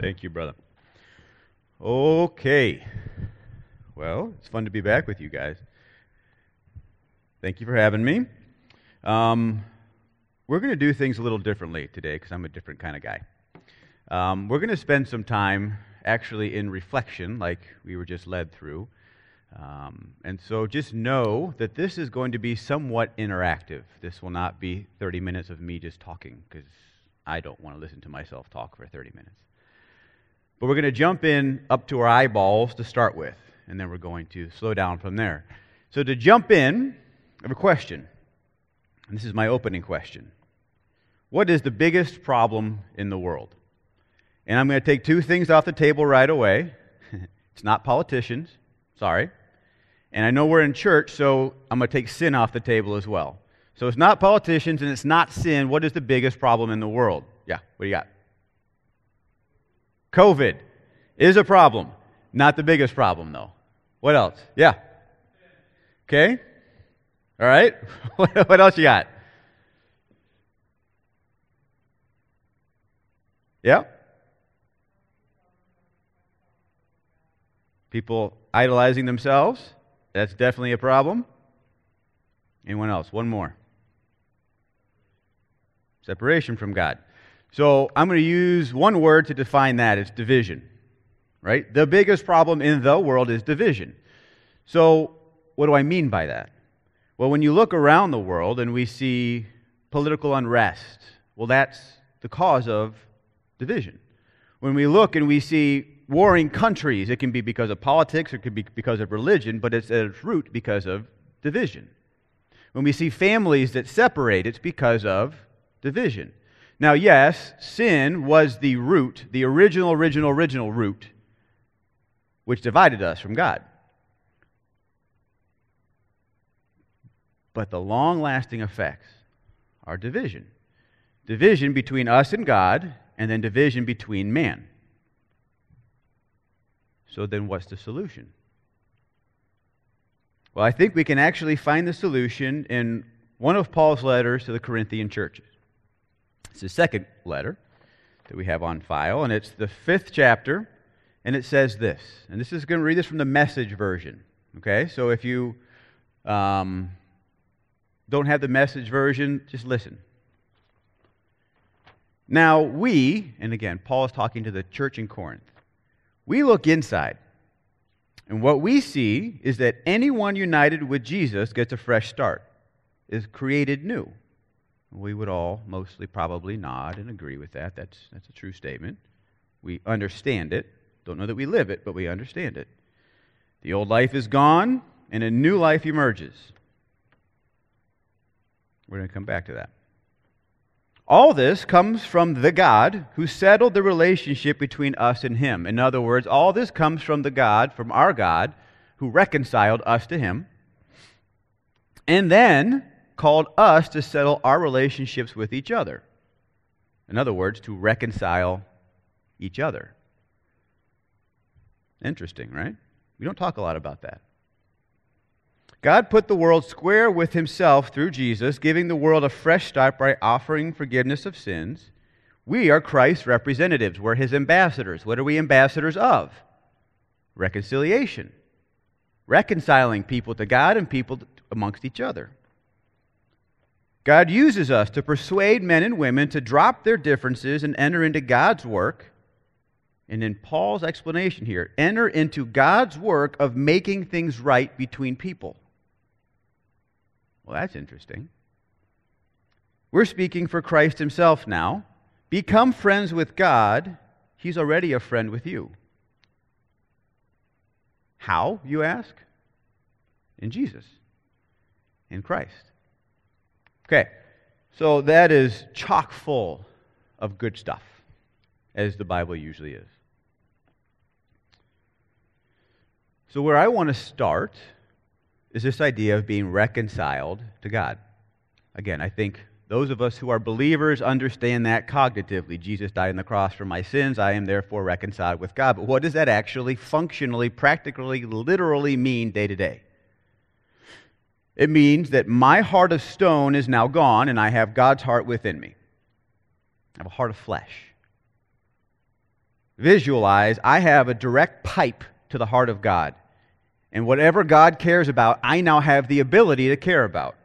Thank you, brother. Okay. Well, it's fun to be back with you guys. Thank you for having me. Um, we're going to do things a little differently today because I'm a different kind of guy. Um, we're going to spend some time actually in reflection, like we were just led through. Um, and so just know that this is going to be somewhat interactive. This will not be 30 minutes of me just talking because I don't want to listen to myself talk for 30 minutes. But we're going to jump in up to our eyeballs to start with, and then we're going to slow down from there. So, to jump in, I have a question. And this is my opening question What is the biggest problem in the world? And I'm going to take two things off the table right away. it's not politicians, sorry. And I know we're in church, so I'm going to take sin off the table as well. So it's not politicians and it's not sin. What is the biggest problem in the world? Yeah, what do you got? COVID is a problem. Not the biggest problem, though. What else? Yeah. Okay. All right. what else you got? Yeah. People idolizing themselves. That's definitely a problem. Anyone else? One more. Separation from God. So I'm going to use one word to define that. It's division. Right? The biggest problem in the world is division. So what do I mean by that? Well, when you look around the world and we see political unrest, well, that's the cause of division. When we look and we see warring countries, it can be because of politics, it could be because of religion, but it's at its root because of division. When we see families that separate, it's because of division. Now, yes, sin was the root, the original, original, original root, which divided us from God. But the long lasting effects are division division between us and God, and then division between man. So, then what's the solution? Well, I think we can actually find the solution in one of Paul's letters to the Corinthian churches. It's the second letter that we have on file, and it's the fifth chapter, and it says this. And this is going to read this from the message version. Okay? So if you um, don't have the message version, just listen. Now, we, and again, Paul is talking to the church in Corinth, we look inside. And what we see is that anyone united with Jesus gets a fresh start, is created new. We would all mostly probably nod and agree with that. That's, that's a true statement. We understand it. Don't know that we live it, but we understand it. The old life is gone, and a new life emerges. We're going to come back to that. All this comes from the God who settled the relationship between us and Him. In other words, all this comes from the God, from our God, who reconciled us to Him. And then called us to settle our relationships with each other. In other words, to reconcile each other. Interesting, right? We don't talk a lot about that. God put the world square with himself through Jesus, giving the world a fresh start by offering forgiveness of sins. We are Christ's representatives. We're his ambassadors. What are we ambassadors of? Reconciliation. Reconciling people to God and people amongst each other. God uses us to persuade men and women to drop their differences and enter into God's work. And in Paul's explanation here, enter into God's work of making things right between people. Well, that's interesting. We're speaking for Christ himself now. Become friends with God. He's already a friend with you. How, you ask? In Jesus, in Christ. Okay, so that is chock full of good stuff, as the Bible usually is. So, where I want to start is this idea of being reconciled to God. Again, I think those of us who are believers understand that cognitively. Jesus died on the cross for my sins. I am therefore reconciled with God. But what does that actually, functionally, practically, literally mean day to day? It means that my heart of stone is now gone and I have God's heart within me. I have a heart of flesh. visualize I have a direct pipe to the heart of God. And whatever God cares about, I now have the ability to care about.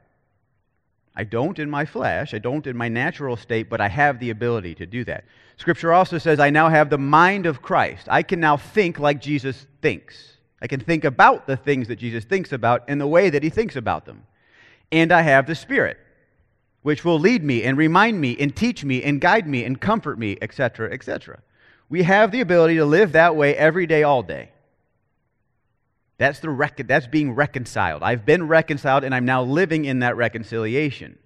I don't in my flesh, I don't in my natural state, but I have the ability to do that. Scripture also says, I now have the mind of Christ. I can now think like Jesus thinks. I can think about the things that Jesus thinks about in the way that he thinks about them. And I have the Spirit, which will lead me and remind me and teach me and guide me and comfort me, etc., etc. We have the ability to live that way every day, all day. That's, the rec- that's being reconciled. I've been reconciled and I'm now living in that reconciliation.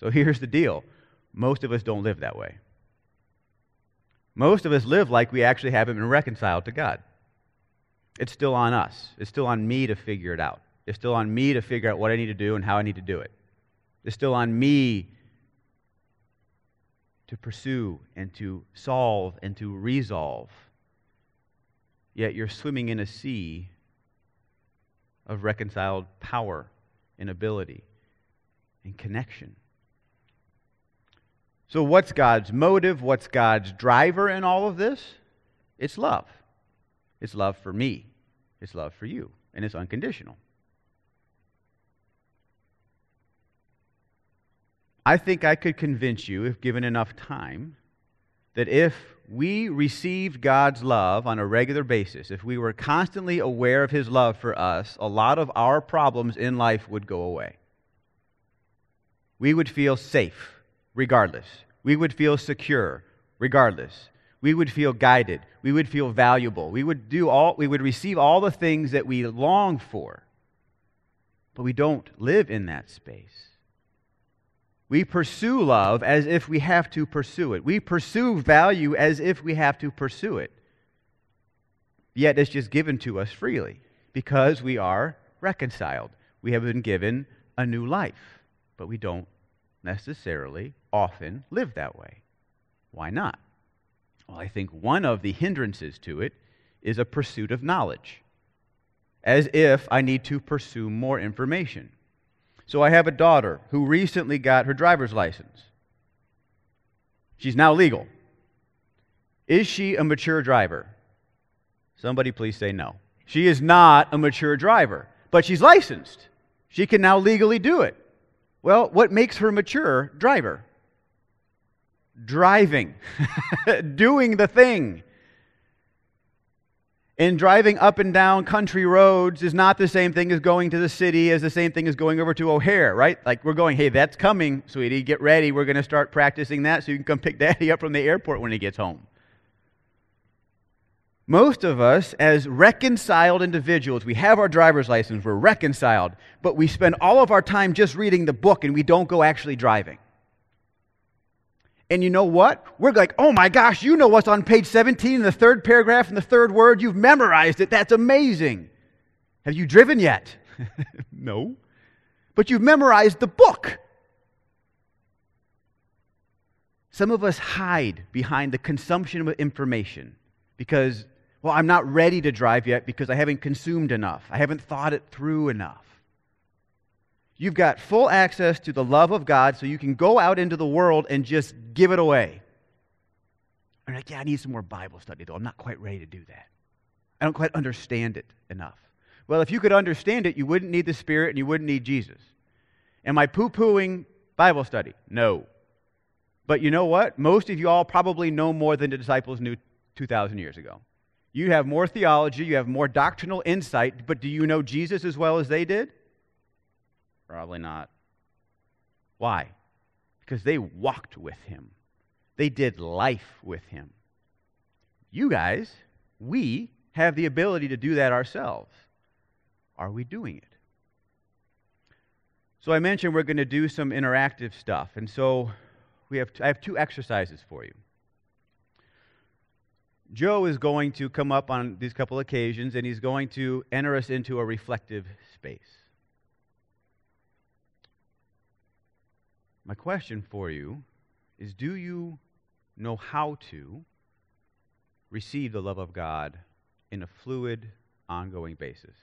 So here's the deal most of us don't live that way. Most of us live like we actually haven't been reconciled to God. It's still on us. It's still on me to figure it out. It's still on me to figure out what I need to do and how I need to do it. It's still on me to pursue and to solve and to resolve. Yet you're swimming in a sea of reconciled power and ability and connection. So, what's God's motive? What's God's driver in all of this? It's love. It's love for me, it's love for you, and it's unconditional. I think I could convince you, if given enough time, that if we received God's love on a regular basis, if we were constantly aware of His love for us, a lot of our problems in life would go away. We would feel safe regardless. We would feel secure regardless. We would feel guided. We would feel valuable. We would do all we would receive all the things that we long for. But we don't live in that space. We pursue love as if we have to pursue it. We pursue value as if we have to pursue it. Yet it's just given to us freely because we are reconciled. We have been given a new life, but we don't necessarily often live that way. Why not? Well, I think one of the hindrances to it is a pursuit of knowledge, as if I need to pursue more information. So I have a daughter who recently got her driver's license. She's now legal. Is she a mature driver? Somebody please say no. She is not a mature driver, but she's licensed. She can now legally do it. Well, what makes her a mature driver? Driving, doing the thing. And driving up and down country roads is not the same thing as going to the city, as the same thing as going over to O'Hare, right? Like we're going, hey, that's coming, sweetie, get ready. We're going to start practicing that so you can come pick daddy up from the airport when he gets home. Most of us, as reconciled individuals, we have our driver's license, we're reconciled, but we spend all of our time just reading the book and we don't go actually driving. And you know what? We're like, oh my gosh, you know what's on page 17 in the third paragraph and the third word. You've memorized it. That's amazing. Have you driven yet? no. But you've memorized the book. Some of us hide behind the consumption of information because, well, I'm not ready to drive yet because I haven't consumed enough. I haven't thought it through enough. You've got full access to the love of God, so you can go out into the world and just give it away. I'm like, yeah, I need some more Bible study, though. I'm not quite ready to do that. I don't quite understand it enough. Well, if you could understand it, you wouldn't need the Spirit and you wouldn't need Jesus. Am I poo pooing Bible study? No. But you know what? Most of you all probably know more than the disciples knew 2,000 years ago. You have more theology, you have more doctrinal insight, but do you know Jesus as well as they did? Probably not. Why? Because they walked with him, they did life with him. You guys, we have the ability to do that ourselves. Are we doing it? So I mentioned we're going to do some interactive stuff. And so we have I have two exercises for you. Joe is going to come up on these couple occasions and he's going to enter us into a reflective space. My question for you is do you know how to receive the love of God in a fluid, ongoing basis?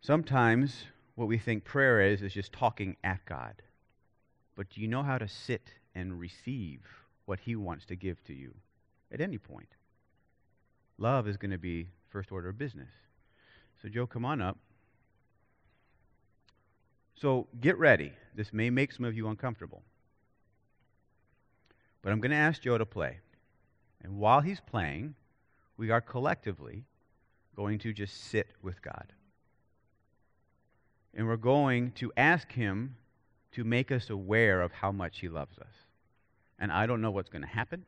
Sometimes what we think prayer is is just talking at God. But do you know how to sit and receive what He wants to give to you? at any point. Love is going to be first order of business. So, Joe, come on up. So, get ready. This may make some of you uncomfortable. But I'm going to ask Joe to play. And while he's playing, we are collectively going to just sit with God. And we're going to ask Him to make us aware of how much He loves us. And I don't know what's going to happen.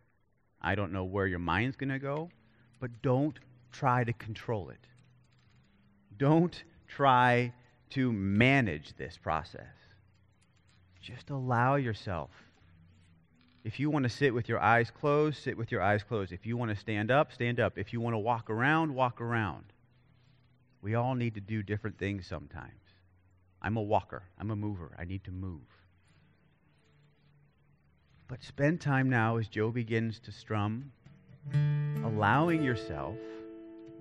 I don't know where your mind's going to go. But don't try to control it. Don't try to manage this process. Just allow yourself if you want to sit with your eyes closed, sit with your eyes closed. If you want to stand up, stand up. If you want to walk around, walk around. We all need to do different things sometimes. I'm a walker, I'm a mover. I need to move. But spend time now as Joe begins to strum, allowing yourself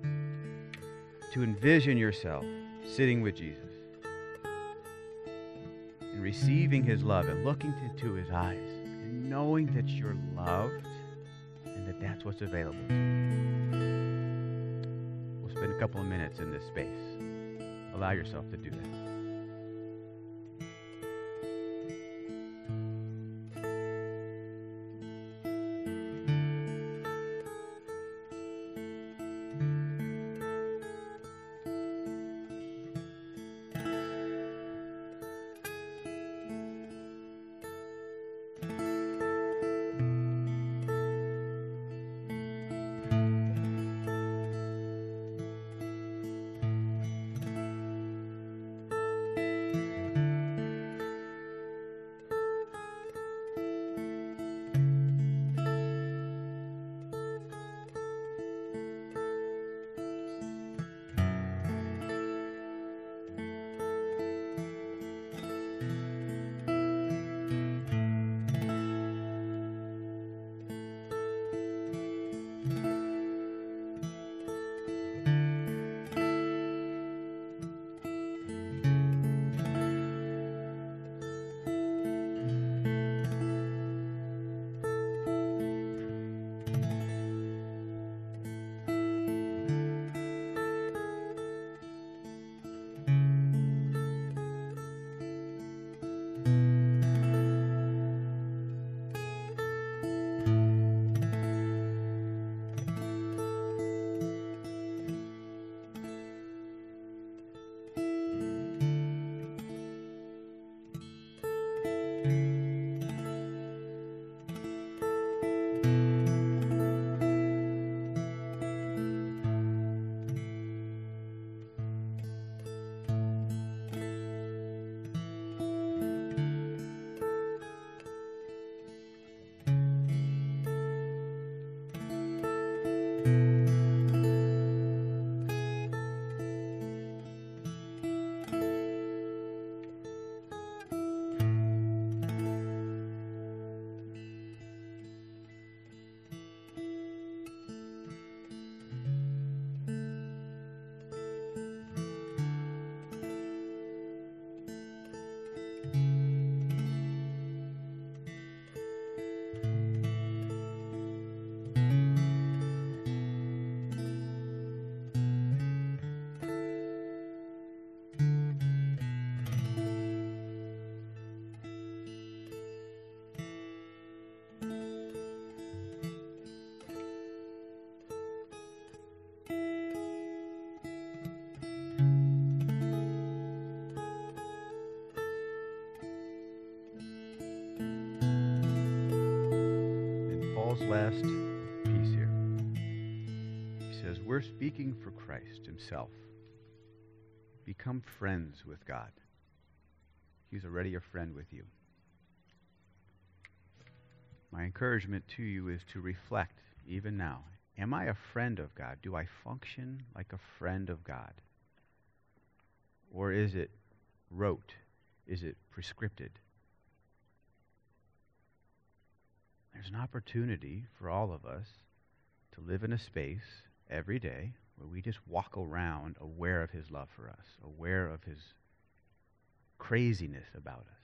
to envision yourself sitting with Jesus and receiving his love and looking into his eyes and knowing that you're loved and that that's what's available. to you. We'll spend a couple of minutes in this space. Allow yourself to do that. Last piece here. He says, We're speaking for Christ himself. Become friends with God. He's already a friend with you. My encouragement to you is to reflect, even now. Am I a friend of God? Do I function like a friend of God? Or is it rote? Is it prescripted? There's an opportunity for all of us to live in a space every day where we just walk around aware of his love for us, aware of his craziness about us.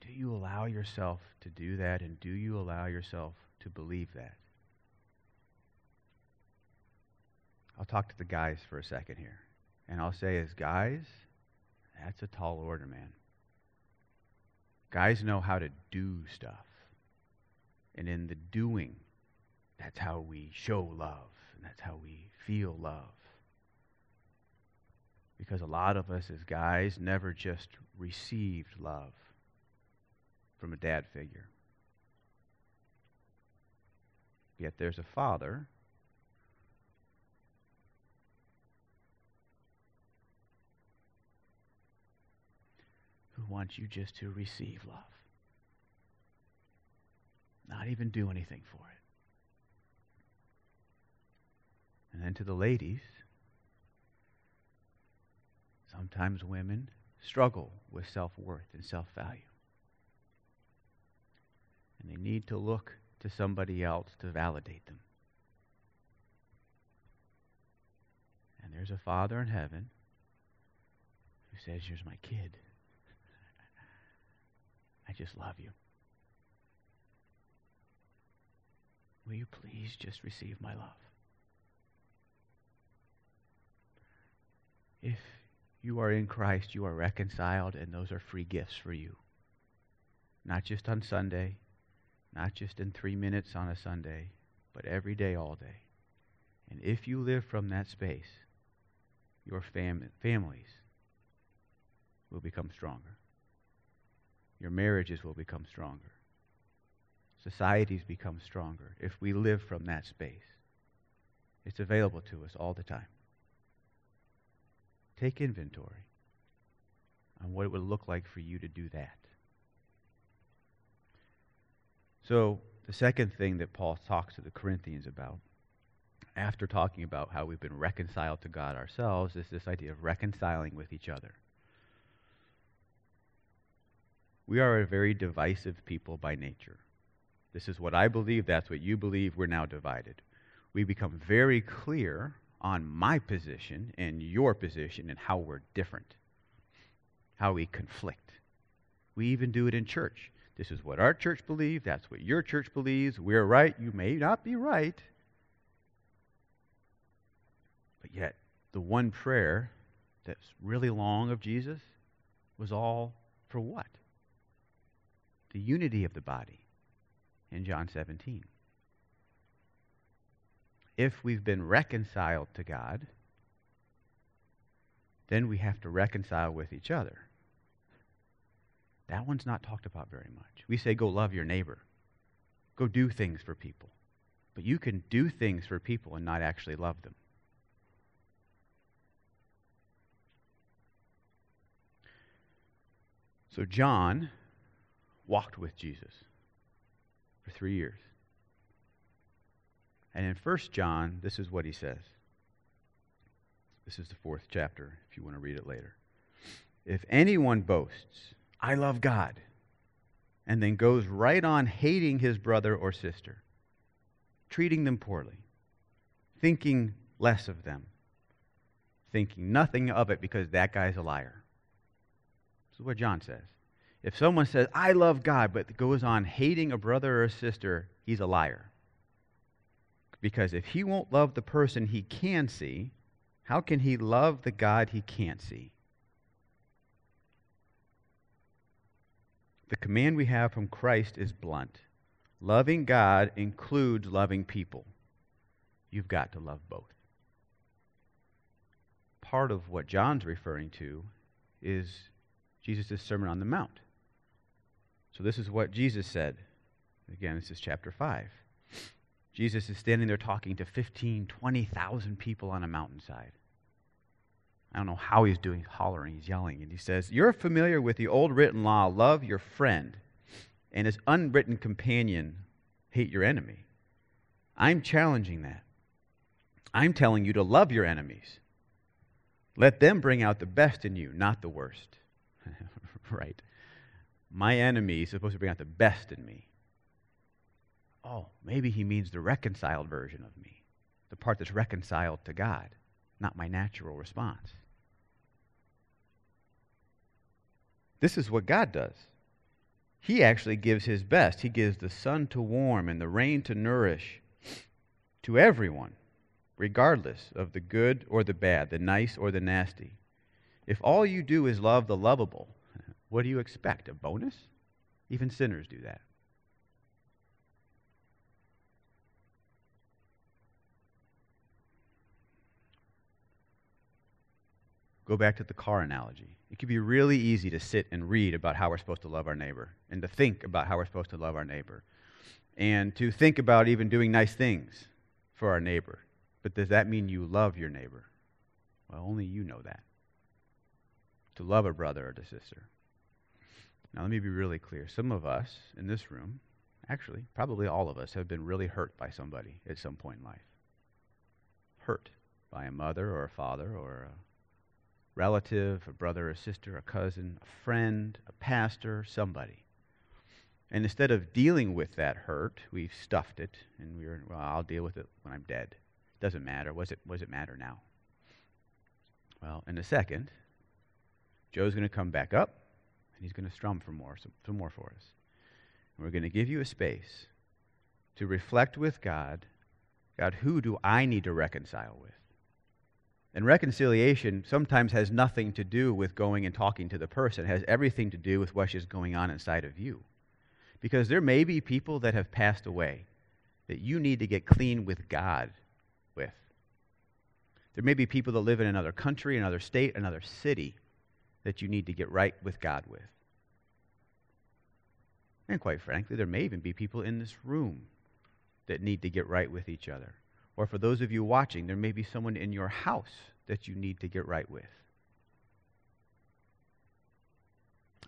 Do you allow yourself to do that, and do you allow yourself to believe that? I'll talk to the guys for a second here. And I'll say, as guys, that's a tall order, man. Guys know how to do stuff. And in the doing, that's how we show love, and that's how we feel love. Because a lot of us as guys never just received love from a dad figure. Yet there's a father wants you just to receive love. Not even do anything for it. And then to the ladies, sometimes women struggle with self worth and self value. And they need to look to somebody else to validate them. And there's a Father in heaven who says, Here's my kid. I just love you. Will you please just receive my love? If you are in Christ, you are reconciled, and those are free gifts for you. Not just on Sunday, not just in three minutes on a Sunday, but every day, all day. And if you live from that space, your fam- families will become stronger. Your marriages will become stronger. Societies become stronger if we live from that space. It's available to us all the time. Take inventory on what it would look like for you to do that. So, the second thing that Paul talks to the Corinthians about, after talking about how we've been reconciled to God ourselves, is this idea of reconciling with each other. We are a very divisive people by nature. This is what I believe, that's what you believe, we're now divided. We become very clear on my position and your position and how we're different, how we conflict. We even do it in church. This is what our church believes, that's what your church believes. We're right, you may not be right. But yet, the one prayer that's really long of Jesus was all for what? The unity of the body in John 17. If we've been reconciled to God, then we have to reconcile with each other. That one's not talked about very much. We say, go love your neighbor, go do things for people. But you can do things for people and not actually love them. So, John walked with Jesus for three years. And in 1 John, this is what he says. This is the fourth chapter, if you want to read it later. If anyone boasts, I love God, and then goes right on hating his brother or sister, treating them poorly, thinking less of them, thinking nothing of it because that guy's a liar. This is what John says. If someone says, I love God, but goes on hating a brother or a sister, he's a liar. Because if he won't love the person he can see, how can he love the God he can't see? The command we have from Christ is blunt. Loving God includes loving people. You've got to love both. Part of what John's referring to is Jesus' Sermon on the Mount. So this is what Jesus said. Again, this is chapter 5. Jesus is standing there talking to 15, 20,000 people on a mountainside. I don't know how he's doing, hollering, he's yelling. And he says, You're familiar with the old written law love your friend, and his unwritten companion, hate your enemy. I'm challenging that. I'm telling you to love your enemies. Let them bring out the best in you, not the worst. right my enemy is supposed to bring out the best in me. Oh, maybe he means the reconciled version of me, the part that's reconciled to God, not my natural response. This is what God does. He actually gives his best. He gives the sun to warm and the rain to nourish to everyone, regardless of the good or the bad, the nice or the nasty. If all you do is love the lovable, what do you expect? A bonus? Even sinners do that. Go back to the car analogy. It can be really easy to sit and read about how we're supposed to love our neighbor and to think about how we're supposed to love our neighbor and to think about even doing nice things for our neighbor. But does that mean you love your neighbor? Well, only you know that. To love a brother or a sister. Now, let me be really clear. Some of us in this room, actually, probably all of us, have been really hurt by somebody at some point in life. Hurt by a mother or a father or a relative, a brother, a sister, a cousin, a friend, a pastor, somebody. And instead of dealing with that hurt, we've stuffed it and we are well, I'll deal with it when I'm dead. It Doesn't matter. Does it, does it matter now? Well, in a second, Joe's going to come back up and he's going to strum for more, some, more for us. And we're going to give you a space to reflect with God God, who do I need to reconcile with? And reconciliation sometimes has nothing to do with going and talking to the person, it has everything to do with what is going on inside of you. Because there may be people that have passed away that you need to get clean with God with. There may be people that live in another country, another state, another city that you need to get right with God with. And quite frankly, there may even be people in this room that need to get right with each other. Or for those of you watching, there may be someone in your house that you need to get right with.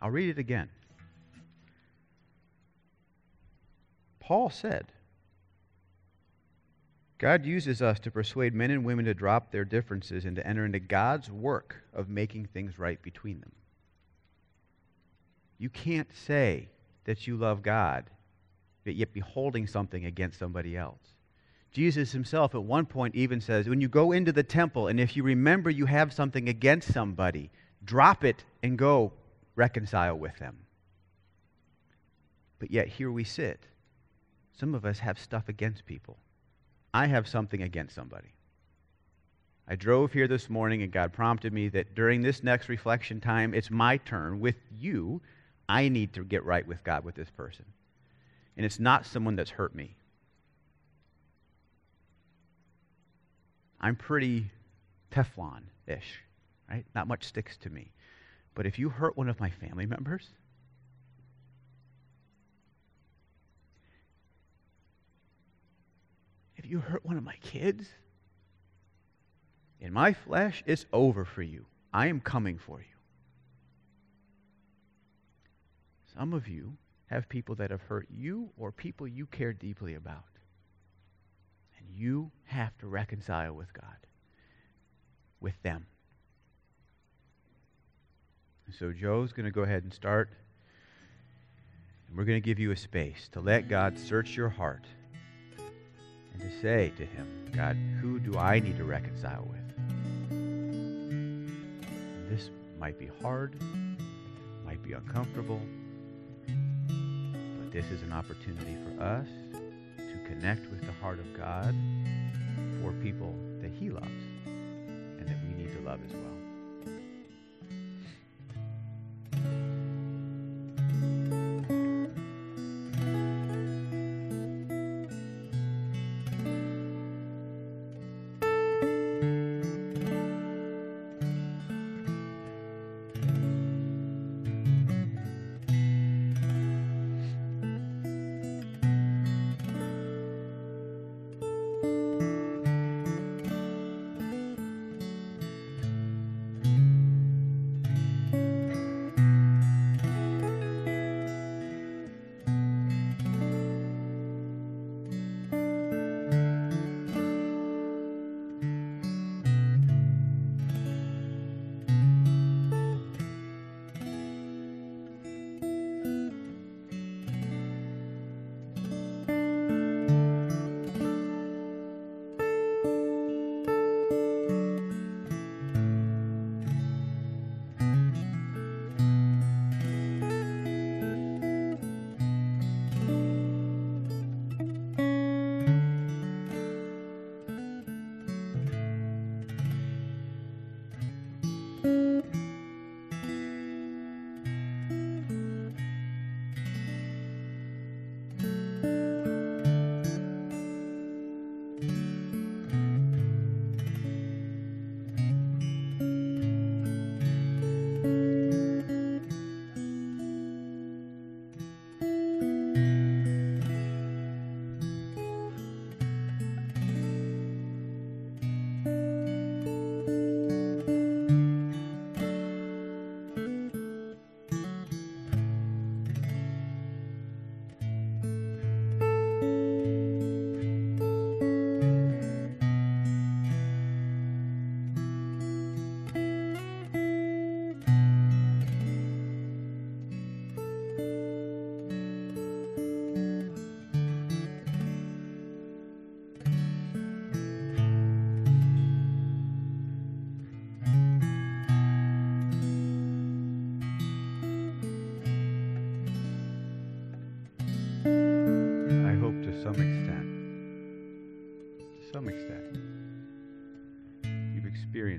I'll read it again. Paul said, God uses us to persuade men and women to drop their differences and to enter into God's work of making things right between them. You can't say that you love God, but yet be holding something against somebody else. Jesus himself at one point even says, when you go into the temple and if you remember you have something against somebody, drop it and go reconcile with them. But yet here we sit. Some of us have stuff against people. I have something against somebody. I drove here this morning and God prompted me that during this next reflection time, it's my turn with you. I need to get right with God with this person. And it's not someone that's hurt me. I'm pretty Teflon ish, right? Not much sticks to me. But if you hurt one of my family members, if you hurt one of my kids, in my flesh, it's over for you. I am coming for you. Some of you have people that have hurt you or people you care deeply about. And you have to reconcile with God, with them. And so Joe's going to go ahead and start. And we're going to give you a space to let God search your heart to say to Him, God, who do I need to reconcile with? this might be hard, might be uncomfortable, but this is an opportunity for us to connect with the heart of God for people that He loves and that we need to love as well.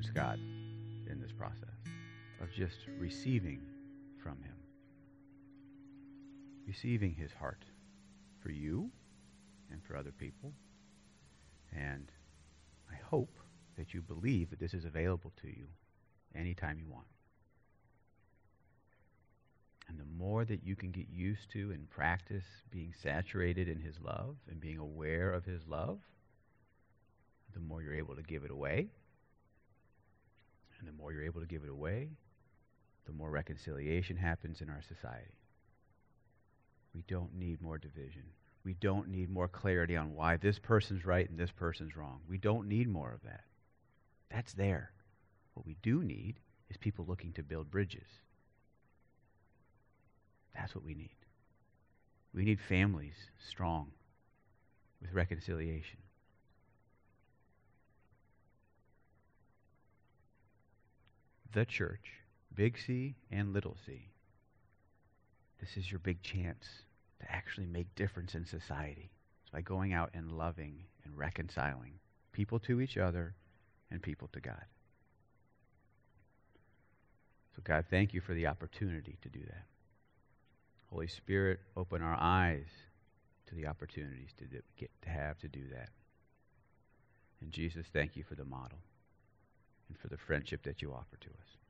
Experienced God in this process of just receiving from Him, receiving His heart for you and for other people. And I hope that you believe that this is available to you anytime you want. And the more that you can get used to and practice being saturated in His love and being aware of His love, the more you're able to give it away. And the more you're able to give it away, the more reconciliation happens in our society. We don't need more division. We don't need more clarity on why this person's right and this person's wrong. We don't need more of that. That's there. What we do need is people looking to build bridges. That's what we need. We need families strong with reconciliation. The church, big C and little c, this is your big chance to actually make difference in society. It's by going out and loving and reconciling people to each other and people to God. So, God, thank you for the opportunity to do that. Holy Spirit, open our eyes to the opportunities to get to have to do that. And Jesus, thank you for the model and for the friendship that you offer to us.